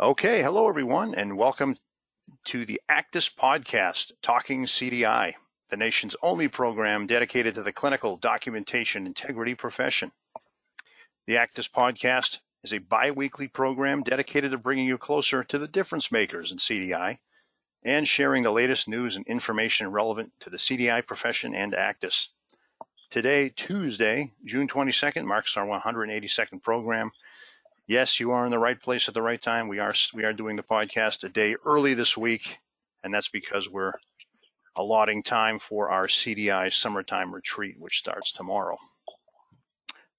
Okay, hello everyone, and welcome to the ACDIS Podcast, Talking CDI, the nation's only program dedicated to the clinical documentation integrity profession. The ACDIS Podcast is a bi weekly program dedicated to bringing you closer to the difference makers in CDI and sharing the latest news and information relevant to the CDI profession and ACDIS. Today, Tuesday, June 22nd, marks our 182nd program yes, you are in the right place at the right time. We are we are doing the podcast a day early this week, and that's because we're allotting time for our CDI summertime retreat, which starts tomorrow.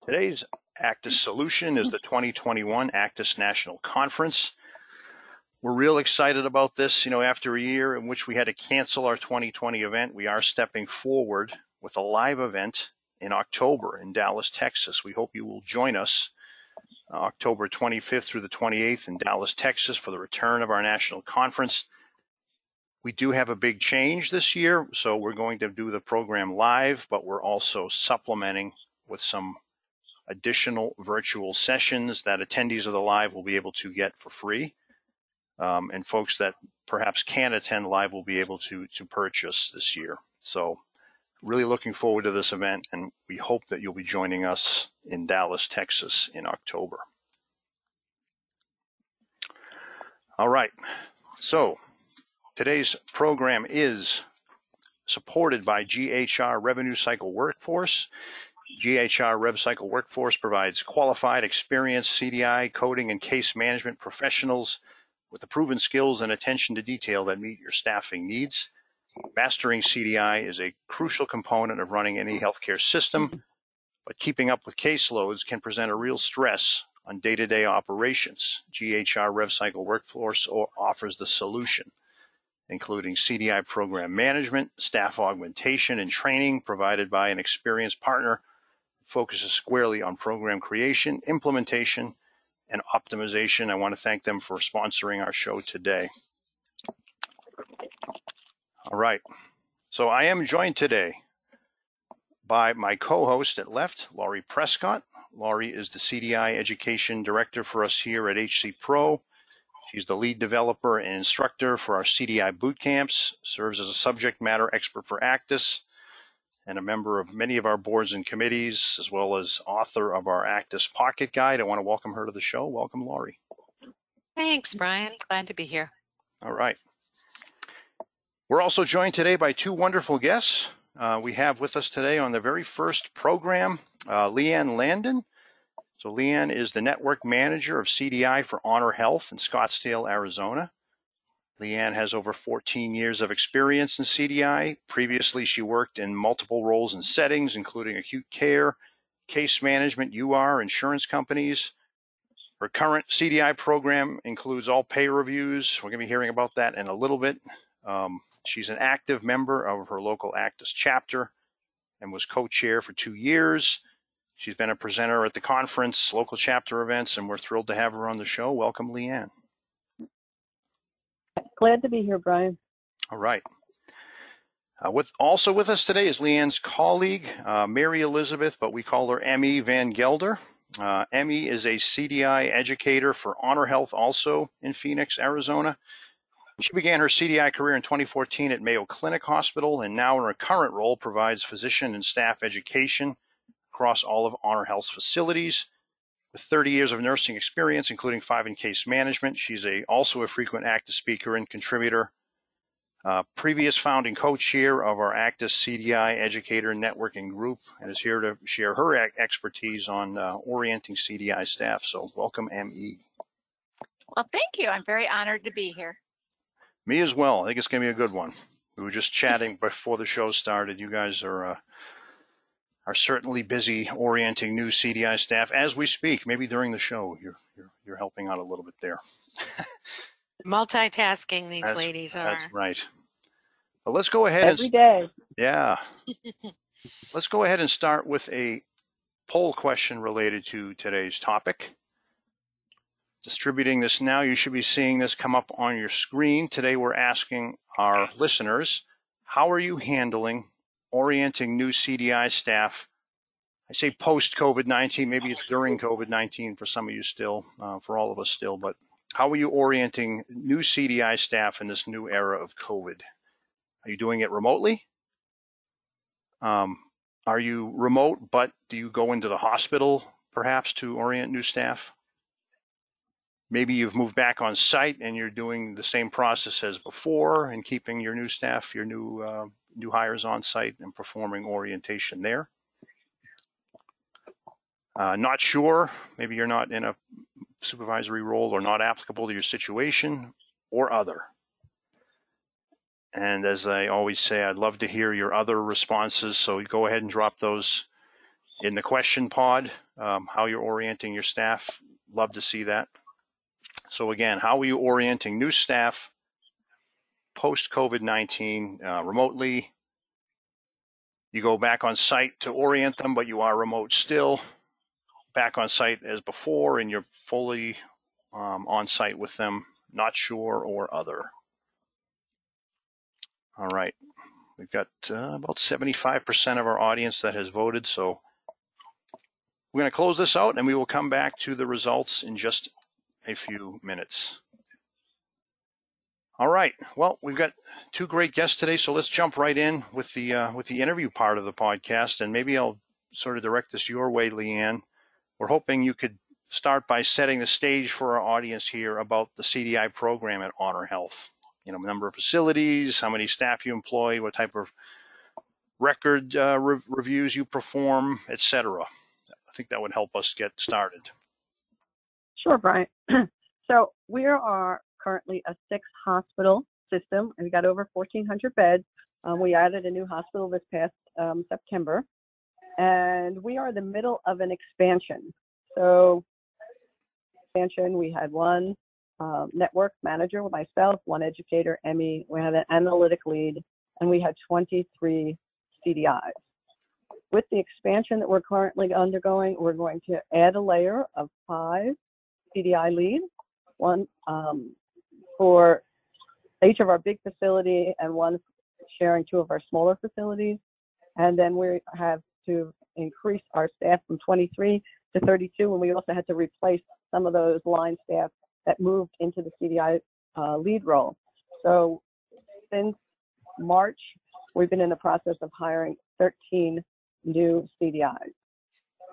Today's ACDIS solution is the 2021 ACDIS National Conference. We're real excited about this. You know, after a year in which we had to cancel our 2020 event, we are stepping forward with a live event in October in Dallas, Texas. We hope you will join us October 25th through the 28th in Dallas, Texas for the return of our national conference. We do have a big change this year, so we're going to do the program live, but we're also supplementing with some additional virtual sessions that attendees of the live will be able to get for free. Um, and folks that perhaps can't attend live will be able to to purchase this year. So really looking forward to this event, and we hope that you'll be joining us in Dallas, Texas in October. All right, so today's program is supported by GHR Revenue Cycle Workforce. GHR RevCycle Workforce provides qualified, experienced CDI, coding, and case management professionals with the proven skills and attention to detail that meet your staffing needs. Mastering CDI is a crucial component of running any healthcare system, but keeping up with caseloads can present a real stress on day to day operations. GHR RevCycle Workforce offers the solution, including CDI program management, staff augmentation, and training provided by an experienced partner focuses squarely on program creation, implementation, and optimization. I want to thank them for sponsoring our show today. All right. So I am joined today by my co host at left, Laurie Prescott. Laurie is the CDI Education Director for us here at HCPro. She's the lead developer and instructor for our CDI boot camps, serves as a subject matter expert for ACDIS, and a member of many of our boards and committees, as well as author of our ACDIS Pocket Guide. I want to welcome her to the show. Welcome, Laurie. Thanks, Brian. Glad to be here. All right. We're also joined today by two wonderful guests. Uh, we have with us today on the very first program uh, Lee Anne Landon. So, Lee Anne is the network manager of CDI for HonorHealth in Scottsdale, Arizona. Lee Anne has over 14 years of experience in CDI. Previously, she worked in multiple roles and settings, including acute care, case management, UR, insurance companies. Her current CDI program includes all pay reviews. We're going to be hearing about that in a little bit. Um, She's an active member of her local ACDIS chapter and was co chair for two years. She's been a presenter at the conference, local chapter events, and we're thrilled to have her on the show. Welcome, Lee Anne. Glad to be here, Brian. All right. Uh, with also with us today is Lee Anne's colleague, uh, Mary Elizabeth, but we call her M.E. Van Gelder. Uh, M.E. is a CDI educator for HonorHealth, also in Phoenix, Arizona. She began her CDI career in 2014 at Mayo Clinic Hospital and now in her current role provides physician and staff education across all of HonorHealth's facilities. With 30 years of nursing experience, including five in case management, she's a, also a frequent ACDIS speaker and contributor. Uh, previous founding co-chair of our ACDIS CDI Educator Networking Group and is here to share her expertise on uh, orienting CDI staff. So welcome, ME. Well, thank you. I'm very honored to be here. Me as well. I think it's going to be a good one. We were just chatting before the show started. You guys are uh, are certainly busy orienting new CDI staff as we speak. Maybe during the show, you're you're, you're helping out a little bit there. Multitasking, these that's, ladies are. That's right. Well, let's go ahead every and, day. Yeah. let's go ahead and start with a poll question related to today's topic distributing this now. You should be seeing this come up on your screen. Today we're asking our listeners, how are you handling orienting new CDI staff? I say post COVID 19, maybe it's during COVID 19 for some of you still, uh, for all of us still, but how are you orienting new CDI staff in this new era of COVID? Are you doing it remotely? Um, are you remote, but do you go into the hospital perhaps to orient new staff? Maybe you've moved back on site and you're doing the same process as before and keeping your new staff, your new uh, new hires on site and performing orientation there. Uh, not sure, maybe you're not in a supervisory role or not applicable to your situation or other. And as I always say, I'd love to hear your other responses. So go ahead and drop those in the question pod, um, how you're orienting your staff. Love to see that. So again, how are you orienting new staff post COVID-19 uh, remotely? You go back on site to orient them, but you are remote still. Back on site as before, and you're fully um, on site with them, not sure or other. All right. We've got uh, about 75% of our audience that has voted. So we're going to close this out and we will come back to the results in just a few minutes. All right. Well, we've got two great guests today, so let's jump right in with the uh, with the interview part of the podcast, and maybe I'll sort of direct this your way, Lee Anne. We're hoping you could start by setting the stage for our audience here about the CDI program at HonorHealth you know, number of facilities, how many staff you employ, what type of record uh, re- reviews you perform, etc. I think that would help us get started. Sure, Brian. so we are currently a six hospital system, and we got over 1,400 beds. Um, we added a new hospital this past um, September, and we are in the middle of an expansion. So, expansion, we had one uh, network manager with myself, one educator, Emmy. We had an analytic lead, and we had 23 CDIs. With the expansion that we're currently undergoing, we're going to add a layer of five CDI lead, one um, for each of our big facility and one sharing two of our smaller facilities. And then we have to increase our staff from 23 to 32, and we also had to replace some of those line staff that moved into the CDI uh, lead role. So since March, we've been in the process of hiring 13 new CDIs.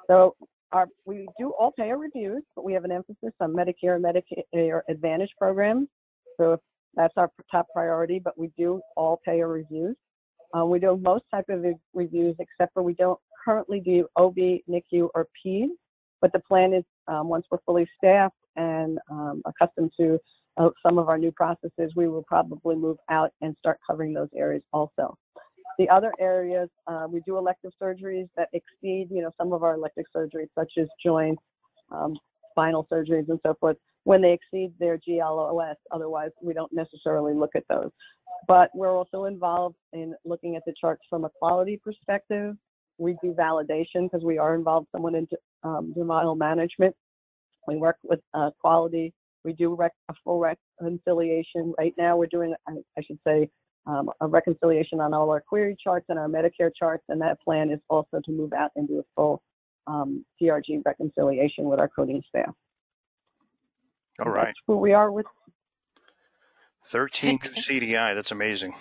So our, we do all payer reviews, but we have an emphasis on Medicare and Medicare Advantage programs. So that's our top priority, but we do all payer reviews. Uh, we do most type of reviews, except for we don't currently do OB, NICU, or PEDS. But the plan is um, once we're fully staffed and um, accustomed to uh, some of our new processes, we will probably move out and start covering those areas also. The other areas, uh, we do elective surgeries that exceed, you know, some of our elective surgeries, such as joints, um, spinal surgeries, and so forth, when they exceed their GLOS. Otherwise, we don't necessarily look at those. But we're also involved in looking at the charts from a quality perspective. We do validation because we are involved somewhat in um, management we work with uh, quality. We do rec- a full reconciliation. Right now, we're doing, I should say, um, a reconciliation on all our query charts and our Medicare charts, and that plan is also to move out and do a full um, DRG reconciliation with our coding staff. All right. That's where we are with 13 CDI. That's amazing.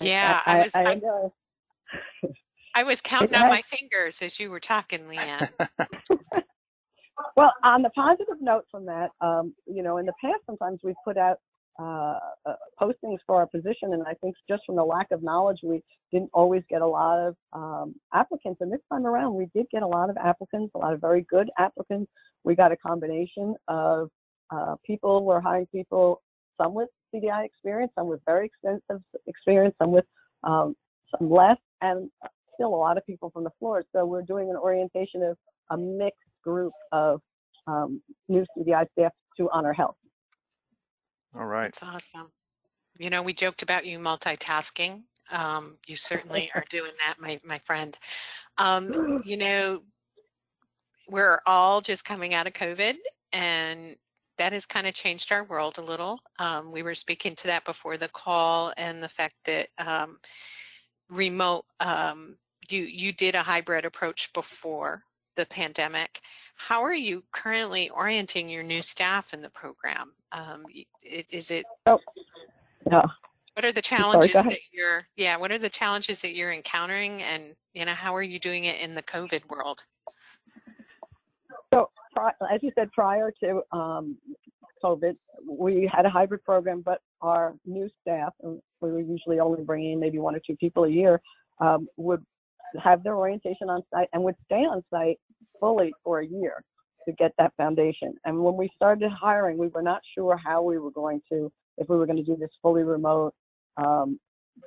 Yeah, I, I, I was. I, I, I was counting on my fingers as you were talking, Lee Anne. Well, on the positive note from that, um, you know, in the past, sometimes we've put out uh, uh, postings for our position, and I think just from the lack of knowledge, we didn't always get a lot of um, applicants. And this time around, we did get a lot of applicants, a lot of very good applicants. We got a combination of uh, people. We're hiring people, some with CDI experience, some with very extensive experience, some with um, some less, and still a lot of people from the floor. So we're doing an orientation of a mixed group of um, new CDI staff to HonorHealth. All right. That's awesome. You know, we joked about you multitasking. Um, you certainly are doing that, my, my friend. Um, you know, we're all just coming out of COVID and that has kind of changed our world a little. Um, we were speaking to that before the call and the fact that um, remote, um, you, you did a hybrid approach before the pandemic. How are you currently orienting your new staff in the program? Um, is it? Oh, yeah. What are the challenges that you're? Yeah, what are the challenges that you're encountering, and you know, how are you doing it in the COVID world? So, as you said, prior to um, COVID, we had a hybrid program, but our new staff, and we were usually only bringing maybe one or two people a year, um, would have their orientation on site and would stay on site fully for a year to get that foundation. And when we started hiring, we were not sure how we were going to, if we were going to do this fully remote, um,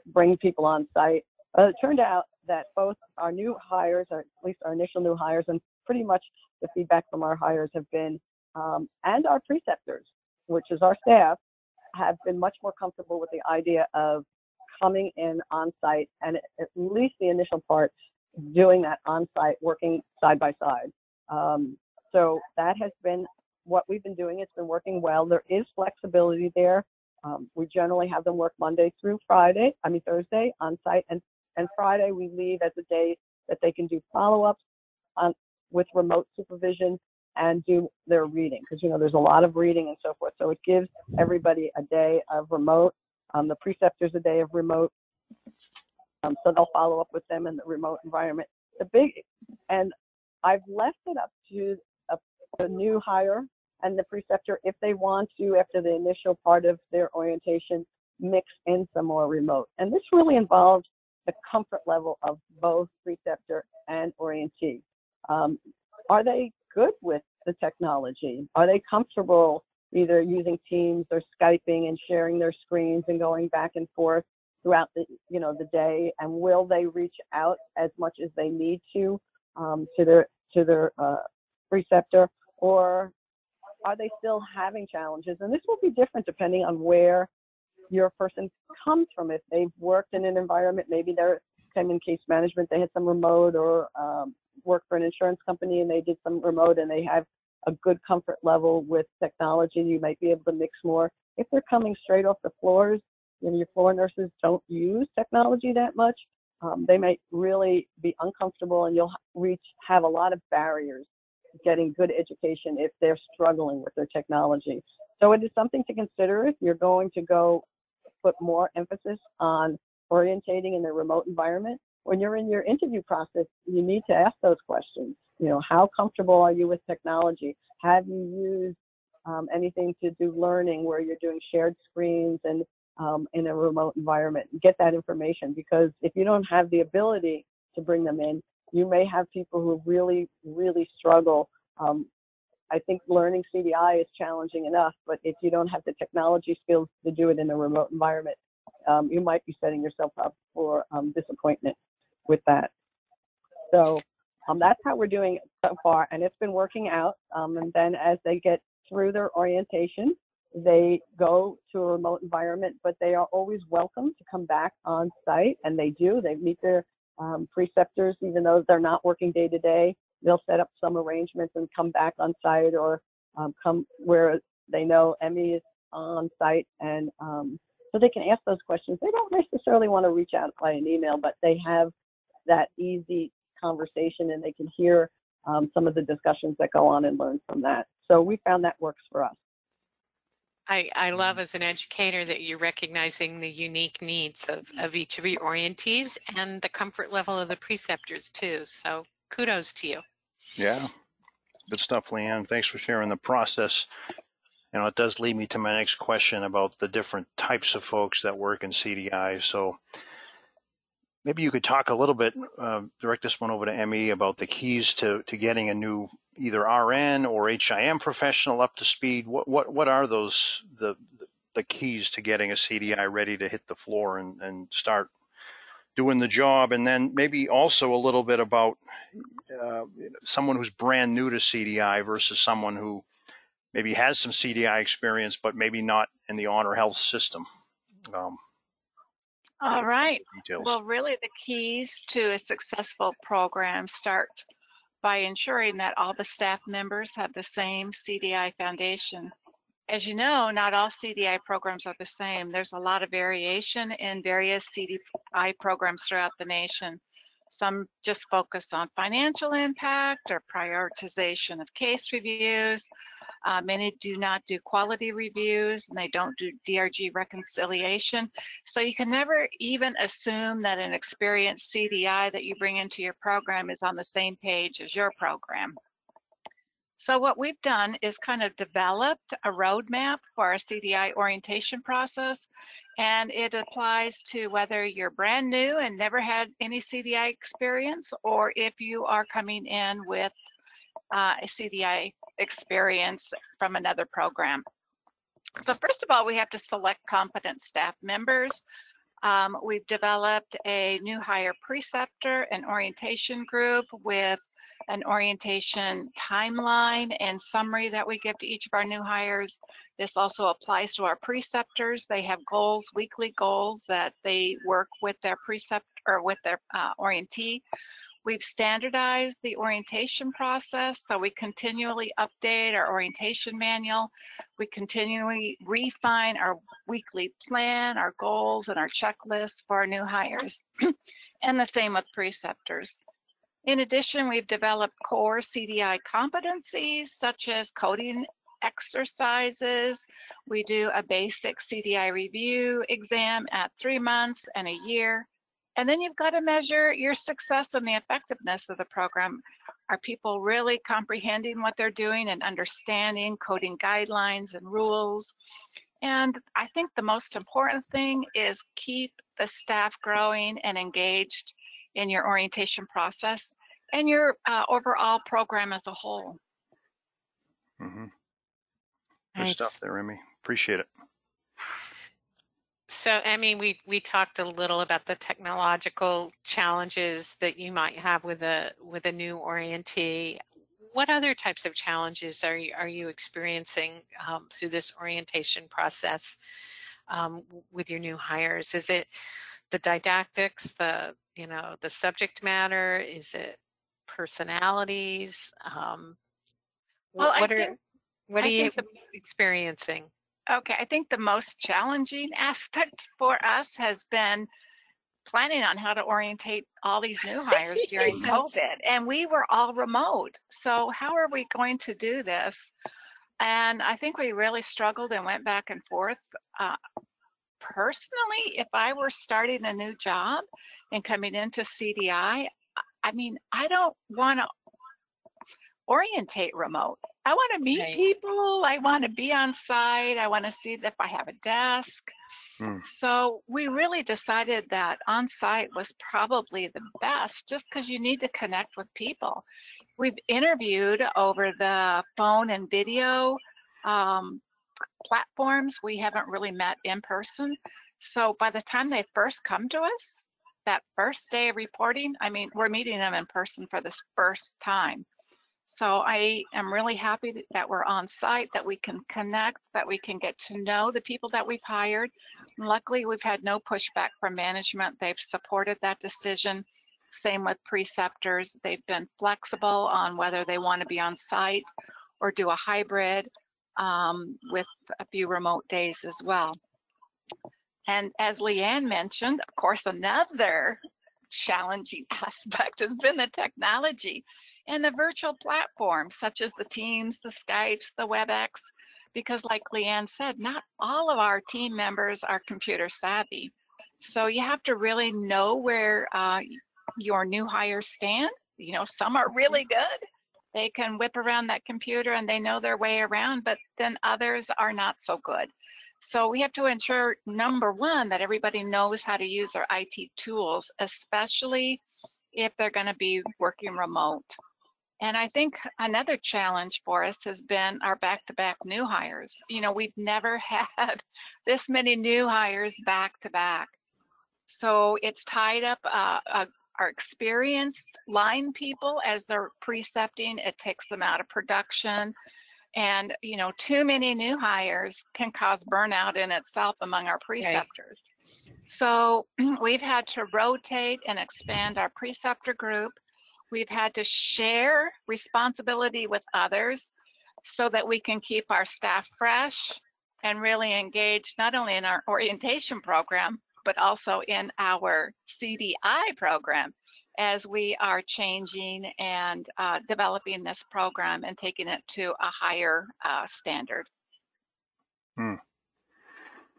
bring people on site. Uh, it turned out that both our new hires, or at least our initial new hires, and pretty much the feedback from our hires have been, um, and our preceptors, which is our staff, have been much more comfortable with the idea of coming in on site and at least the initial part doing that on site, working side by side. Um, so that has been what we've been doing. It's been working well. There is flexibility there. Um, we generally have them work Monday through Friday, I mean Thursday on site, and, and Friday we leave as a day that they can do follow ups with remote supervision and do their reading because you know there's a lot of reading and so forth. So it gives everybody a day of remote um, the preceptors a day of remote. Um, so they'll follow up with them in the remote environment. The big, and I've left it up to the new hire and the preceptor if they want to, after the initial part of their orientation, mix in some more remote. And this really involves the comfort level of both preceptor and orientee. Um, are they good with the technology? Are they comfortable either using Teams or Skyping and sharing their screens and going back and forth throughout the you know the day and will they reach out as much as they need to um, to their to their uh, preceptor or are they still having challenges and this will be different depending on where your person comes from if they've worked in an environment maybe they're came in case management they had some remote or um, work for an insurance company and they did some remote and they have a good comfort level with technology. You might be able to mix more. If they're coming straight off the floors, you know, your floor nurses don't use technology that much. Um, they might really be uncomfortable, and you'll reach have a lot of barriers getting good education if they're struggling with their technology. So it is something to consider if you're going to go put more emphasis on orientating in the remote environment. When you're in your interview process, you need to ask those questions. You know, how comfortable are you with technology? Have you used um, anything to do learning where you're doing shared screens and um, in a remote environment? Get that information because if you don't have the ability to bring them in, you may have people who really, really struggle. Um, I think learning CDI is challenging enough, but if you don't have the technology skills to do it in a remote environment, um, you might be setting yourself up for um, disappointment with that. So um, that's how we're doing it so far, and it's been working out. Um, and then as they get through their orientation, they go to a remote environment, but they are always welcome to come back on site, and they do. They meet their um, preceptors, even though they're not working day to day. They'll set up some arrangements and come back on site, or um, come where they know M.E. is on site, and um, so they can ask those questions. They don't necessarily want to reach out by an email, but they have that easy conversation and they can hear um, some of the discussions that go on and learn from that. So we found that works for us. I, I love as an educator that you're recognizing the unique needs of, of each of your orientees and the comfort level of the preceptors too. So kudos to you. Yeah, good stuff, Lee Anne. Thanks for sharing the process. You know, it does lead me to my next question about the different types of folks that work in CDI. So maybe you could talk a little bit, uh, direct this one over to M.E. about the keys to, to getting a new either RN or HIM professional up to speed. What what what are those the the keys to getting a CDI ready to hit the floor and, and start doing the job? And then maybe also a little bit about uh, someone who's brand new to CDI versus someone who maybe has some CDI experience, but maybe not in the HonorHealth system. Um, all right. Details. Well, really, the keys to a successful program start by ensuring that all the staff members have the same CDI foundation. As you know, not all CDI programs are the same. There's a lot of variation in various CDI programs throughout the nation. Some just focus on financial impact or prioritization of case reviews. Uh, many do not do quality reviews and they don't do DRG reconciliation. So you can never even assume that an experienced CDI that you bring into your program is on the same page as your program. So what we've done is kind of developed a roadmap for our CDI orientation process, and it applies to whether you're brand new and never had any CDI experience, or if you are coming in with uh, a CDI experience from another program. So first of all, we have to select competent staff members. Um, we've developed a new hire preceptor and orientation group with an orientation timeline and summary that we give to each of our new hires. This also applies to our preceptors. They have goals, weekly goals that they work with their precept or with their uh, orientee. We've standardized the orientation process, so we continually update our orientation manual. We continually refine our weekly plan, our goals, and our checklists for our new hires. and the same with preceptors. In addition, we've developed core CDI competencies such as coding exercises. We do a basic CDI review exam at three months and a year. And then you've got to measure your success and the effectiveness of the program. Are people really comprehending what they're doing and understanding coding guidelines and rules? And I think the most important thing is keep the staff growing and engaged in your orientation process and your uh, overall program as a whole. Mm-hmm. Good Nice. stuff there, Remy. Appreciate it. So, M.E., we we talked a little about the technological challenges that you might have with a with a new orientee. What other types of challenges are you, are you experiencing um, through this orientation process um, with your new hires? Is it the didactics, the you know the subject matter? Is it personalities? Um, Well, I what are think- what I are you the- experiencing? Okay, I think the most challenging aspect for us has been planning on how to orientate all these new hires during Yes. COVID. And we were all remote. So, how are we going to do this? And I think we really struggled and went back and forth. Uh, personally, if I were starting a new job and coming into CDI, I- I mean, I don't want to orientate remote. I want to meet Right. people. I want to be on site. I want to see if I have a desk. Hmm. So we really decided that on site was probably the best just because you need to connect with people. We've interviewed over the phone and video um, platforms. We haven't really met in person. So by the time they first come to us, that first day of reporting, I mean, we're meeting them in person for this first time. So I am really happy that- we're on site, that we can connect, that we can get to know the people that we've hired. Luckily, we've had no pushback from management. They've supported that decision. Same with preceptors. They've been flexible on whether they want to be on site or do a hybrid um, with a few remote days as well. And as Lee Anne mentioned, of course, another challenging aspect has been the technology and the virtual platforms such as the Teams, the Skypes, the WebEx, because like Lee Anne said, not all of our team members are computer savvy. So you have to really know where uh, your new hires stand. You know, some are really good. They can whip around that computer and they know their way around, but then others are not so good. So we have to ensure, number one, that everybody knows how to use our IT tools, especially if they're going to be working remote. And I think another challenge for us has been our back to back new hires. You know, we've never had this many new hires back to back. So it's tied up uh, uh, our experienced line people as they're precepting, it takes them out of production. And, you know, too many new hires can cause burnout in itself among our preceptors. So we've had to rotate and expand our preceptor group. We've had to share responsibility with others so that we can keep our staff fresh and really engaged not only in our orientation program, but also in our CDI program. as we are changing and uh, developing this program and taking it to a higher uh, standard.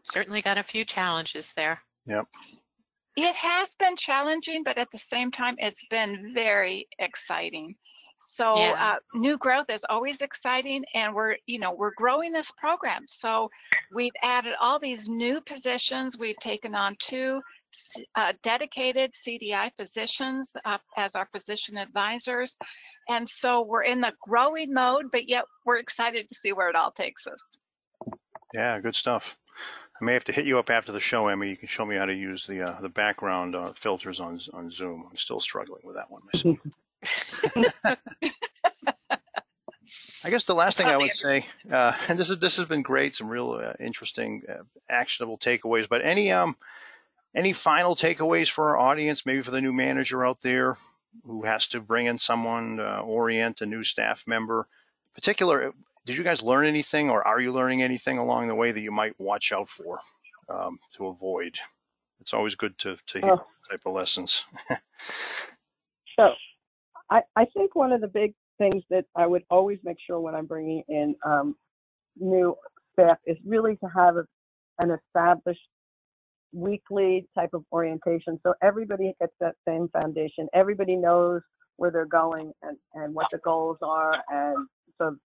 Certainly got a few challenges there. Yep. It has been challenging, but at the same time, it's been very exciting. So Yeah. uh, new growth is always exciting, and we're you know we're growing this program. So we've added all these new positions. We've taken on two uh, dedicated CDI physicians uh, as our physician advisors, and so we're in the growing mode. But yet we're excited to see where it all takes us. Yeah, good stuff. I may have to hit you up after the show, Emmy. You can show me how to use the uh, the background uh, filters on on Zoom. I'm still struggling with that one myself. I guess the last thing I would say, uh, and this is this has been great, some real uh, interesting, uh, actionable takeaways. But any um any final takeaways for our audience, maybe for the new manager out there who has to bring in someone, uh, orient a new staff member. Particular, did you guys learn anything, or are you learning anything along the way that you might watch out for um, to avoid? It's always good to to hear Oh. type of lessons. So I, I think one of the big things that I would always make sure when I'm bringing in um, new staff is really to have a, an established weekly type of orientation. So everybody gets that same foundation. Everybody knows where they're going and, and what the goals are. And so,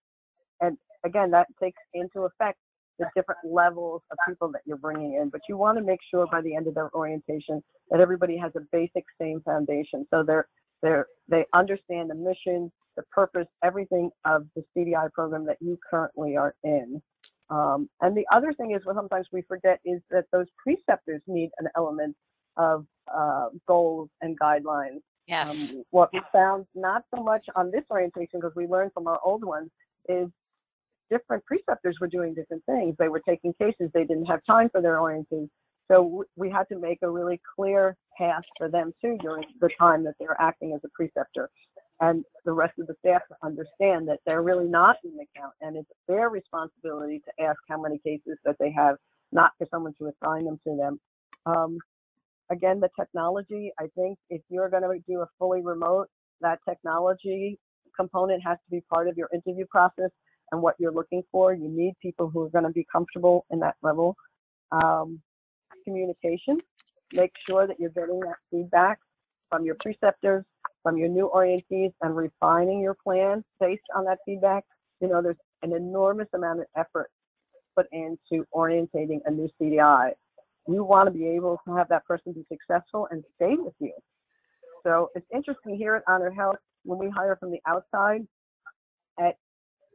and again, that takes into effect the different levels of people that you're bringing in. But you want to make sure by the end of their orientation that everybody has a basic same foundation. So they're they're, they understand the mission, the purpose, everything of the CDI program that you currently are in. Um, and the other thing is what sometimes we forget is that those preceptors need an element of uh, goals and guidelines. Yes. Um, what we found not so much on this orientation because we learned from our old ones is different preceptors were doing different things. They were taking cases, they didn't have time for their orientation. So we had to make a really clear path for them too during the time that they're acting as a preceptor. And the rest of the staff understand that they're really not in the count and it's their responsibility to ask how many cases that they have, not for someone to assign them to them. Um, again, the technology, I think if you're going to do a fully remote, that technology component has to be part of your interview process and what you're looking for. You need people who are going to be comfortable in that level. Um, communication, make sure that you're getting that feedback from your preceptors, from your new orientees, and refining your plan based on that feedback. You know, there's an enormous amount of effort put into orientating a new CDI. You want to be able to have that person be successful and stay with you. So it's interesting here at HonorHealth when we hire from the outside at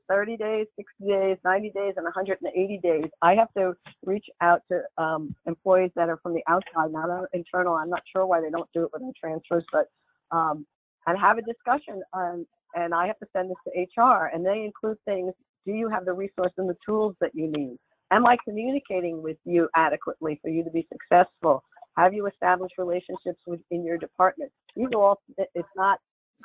30 days, 60 days, 90 days, and 180 days, I have to reach out to um, employees that are from the outside, not internal. I'm not sure why they don't do it with our transfers, but um, and have a discussion. On, and I have to send this to HR, and they include things. Do you have the resource and the tools that you need? Am I communicating with you adequately for you to be successful? Have you established relationships within your department? These are all. It's not.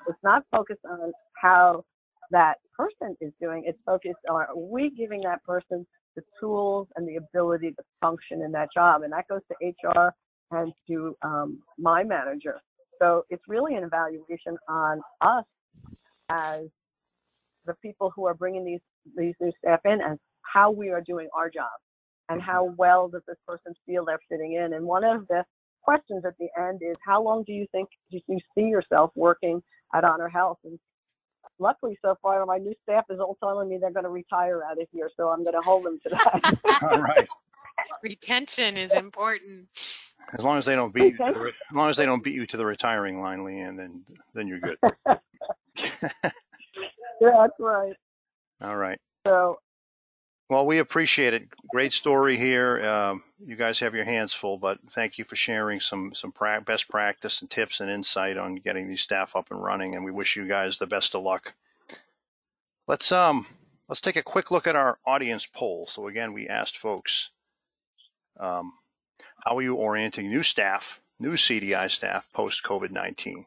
It's not focused on how that person is doing. It's focused on are we giving that person the tools and the ability to function in that job, and that goes to HR and to um, my manager. So it's really an evaluation on us as the people who are bringing these these new staff in and how we are doing our job and how well does this person feel they're fitting in. And one of the questions at the end is how long do you think do you see yourself working at HonorHealth? And luckily so far my new staff is all telling me they're going to retire out of here, so I'm going to hold them to that. All right. Retention is important. As long as they don't beat you, to the, as long as they don't beat you to the retiring line, Lee Anne, then then you're good. yeah, that's right. All right. So Well, we appreciate it. Great story here. Um, you guys have your hands full, but thank you for sharing some some pra- best practice and tips and insight on getting these staff up and running. And we wish you guys the best of luck. Let's um let's take a quick look at our audience poll. So again, we asked folks, um, how are you orienting new staff, new CDI staff post COVID nineteen?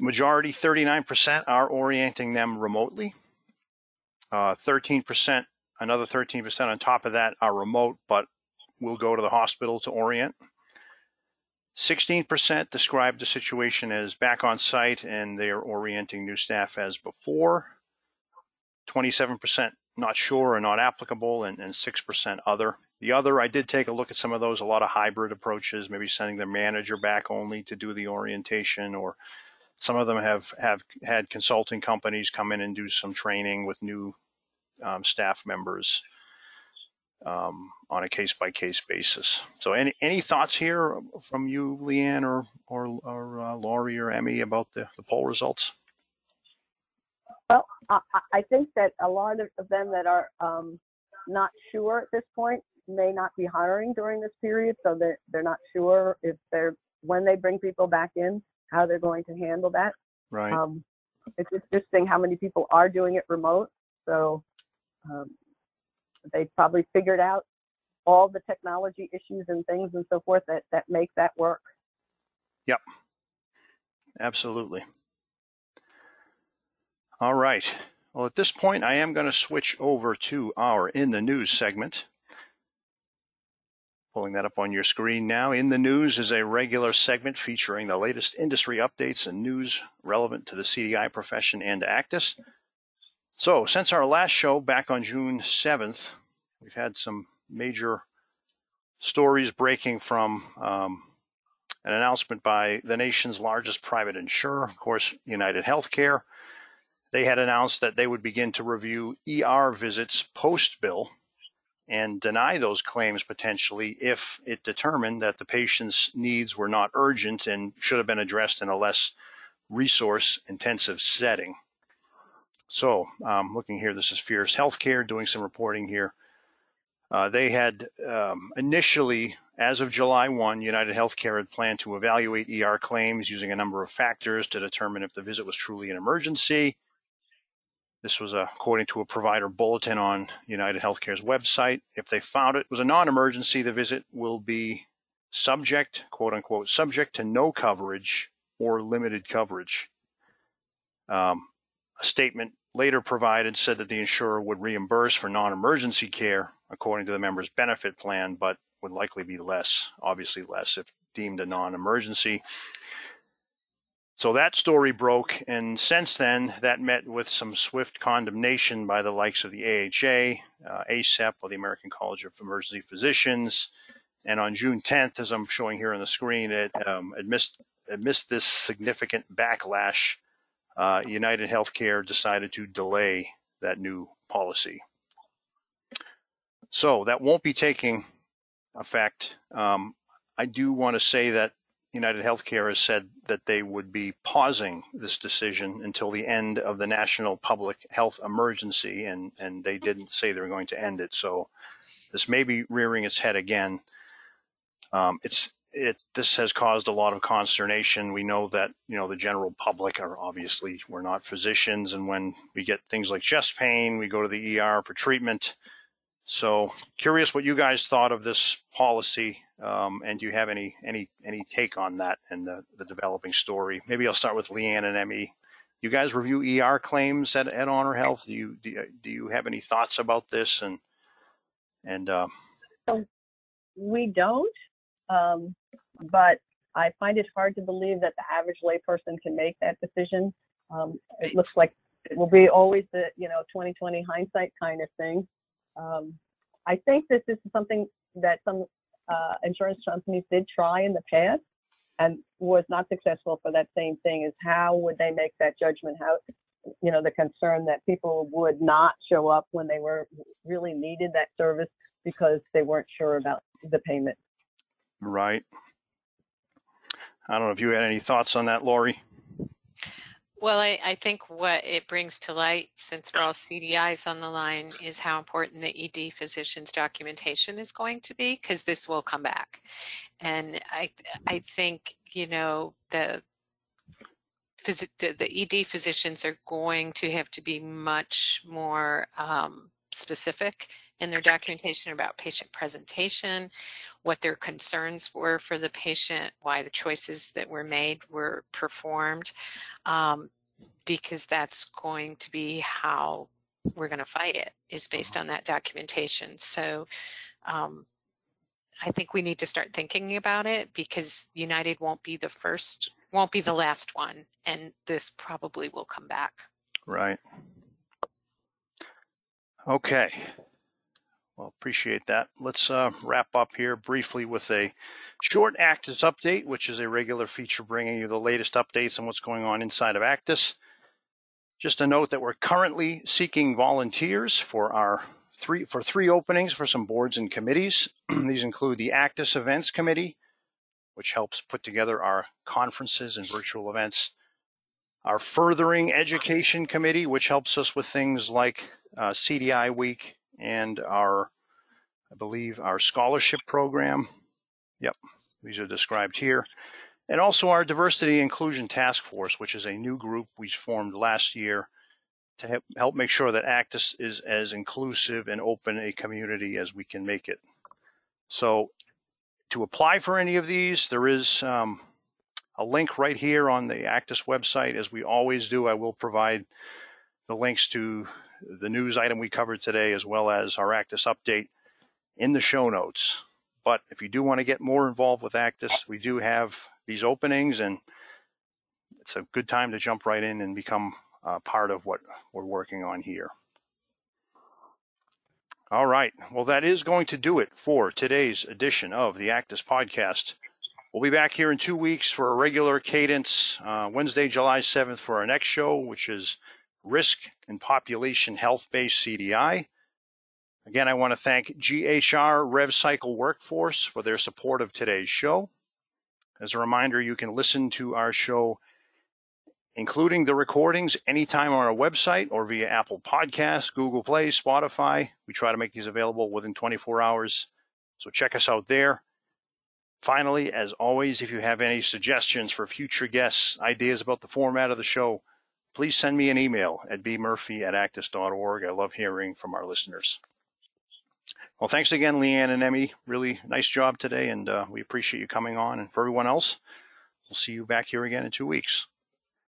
Majority, thirty nine percent, are orienting them remotely. Uh, 13%, another 13% on top of that are remote, but will go to the hospital to orient. 16% described the situation as back on site and they are orienting new staff as before. 27% not sure or not applicable, and, and 6% other. The other, I did take a look at some of those, a lot of hybrid approaches, maybe sending their manager back only to do the orientation, or some of them have, have had consulting companies come in and do some training with new um, staff members um, on a case by case basis. So, any any thoughts here from you, Lee Anne, or or, or uh, Laurie or M.E. about the, the poll results? Well, I, I think that a lot of them that are um, not sure at this point may not be hiring during this period, so they're they're not sure if they're when they bring people back in how they're going to handle that. Right. Um, it's interesting how many people are doing it remote. So um, they probably figured out all the technology issues and things and so forth that, that make that work. Yep. Absolutely. All right. Well, at this point, I am going to switch over to our In the News segment. Pulling that up on your screen now. In the News is a regular segment featuring the latest industry updates and news relevant to the CDI profession and ACDIS. So, since our last show back on June 7th, we've had some major stories breaking from um, an announcement by the nation's largest private insurer, of course, United Healthcare. They had announced that they would begin to review ER visits post bill and deny those claims potentially if it determined that the patient's needs were not urgent and should have been addressed in a less resource intensive setting. So, um, looking here, this is Fierce Healthcare doing some reporting here. Uh, they had um, initially, as of July 1, United Healthcare had planned to evaluate ER claims using a number of factors to determine if the visit was truly an emergency. This was uh, according to a provider bulletin on United Healthcare's website. If they found it was a non emergency, the visit will be subject, quote unquote, subject to no coverage or limited coverage. Um, a statement later provided said that the insurer would reimburse for non-emergency care according to the member's benefit plan, but would likely be less, obviously less if deemed a non-emergency. So that story broke, and since then, that met with some swift condemnation by the likes of the AHA, uh, ACEP, or the American College of Emergency Physicians. And on June 10th, as I'm showing here on the screen, it um, amidst, amidst this significant backlash uh, United Healthcare decided to delay that new policy. So that won't be taking effect. Um, I do want to say that United Healthcare has said that they would be pausing this decision until the end of the national public health emergency, and, and they didn't say they were going to end it. So this may be rearing its head again. Um, it's it this has caused a lot of consternation. We know that you know the general public are obviously we're not physicians, and when we get things like chest pain, we go to the ER for treatment. So curious what you guys thought of this policy, um, and do you have any any any take on that and the the developing story? Maybe I'll start with Lee Anne and Emmy. You guys review ER claims at, at HonorHealth. Do you, do do you have any thoughts about this and and uh, we don't. Um, but I find it hard to believe that the average layperson can make that decision. Um, it looks like it will be always the you know 2020 hindsight kind of thing. Um, I think this is something that some uh, insurance companies did try in the past and was not successful for that same thing. Is how would they make that judgment? How you know the concern that people would not show up when they were really needed that service because they weren't sure about the payment. Right? I don't know if you had any thoughts on that, Laurie. Well, I, I think what it brings to light, since we're all CDIs on the line, is how important the ED physician's documentation is going to be, because this will come back. And I, I think, you know, the, the, the ED physicians are going to have to be much more um, specific in their documentation about patient presentation, what their concerns were for the patient, why the choices that were made were performed, um, because that's going to be how we're going to fight it, is based on that documentation. So, um, I think we need to start thinking about it because United won't be the first, won't be the last one, and this probably will come back. Right. Okay. Well, appreciate that. Let's uh, wrap up here briefly with a short ACDIS update, which is a regular feature bringing you the latest updates on what's going on inside of ACDIS. Just a note that we're currently seeking volunteers for our three for three openings for some boards and committees. These include the ACDIS Events Committee, which helps put together our conferences and virtual events. Our Furthering Education Committee, which helps us with things like uh, CDI Week and our, I believe, our scholarship program. Yep, these are described here. And also our Diversity Inclusion Task Force, which is a new group we formed last year to help make sure that ACDIS is as inclusive and open a community as we can make it. So to apply for any of these, there is um, a link right here on the ACDIS website. As we always do, I will provide the links to the news item we covered today, as well as our ACDIS update in the show notes. But if you do want to get more involved with ACDIS, we do have these openings, and it's a good time to jump right in and become uh, part of what we're working on here. All right. Well, that is going to do it for today's edition of the ACDIS podcast. We'll be back here in two weeks for a regular cadence, uh, Wednesday, July 7th, for our next show, which is Risk and Population Health Based CDI. Again, I want to thank GHR RevCycle Workforce for their support of today's show. As a reminder, you can listen to our show including the recordings anytime on our website or via Apple Podcasts, Google Play, Spotify. We try to make these available within 24 hours. So check us out there. Finally, as always, if you have any suggestions for future guests, ideas about the format of the show, please send me an email at bmurphy at acdis.org. I love hearing from our listeners. Well, thanks again, Lee Anne and Emmy. Really nice job today, and uh, we appreciate you coming on. And for everyone else, we'll see you back here again in two weeks.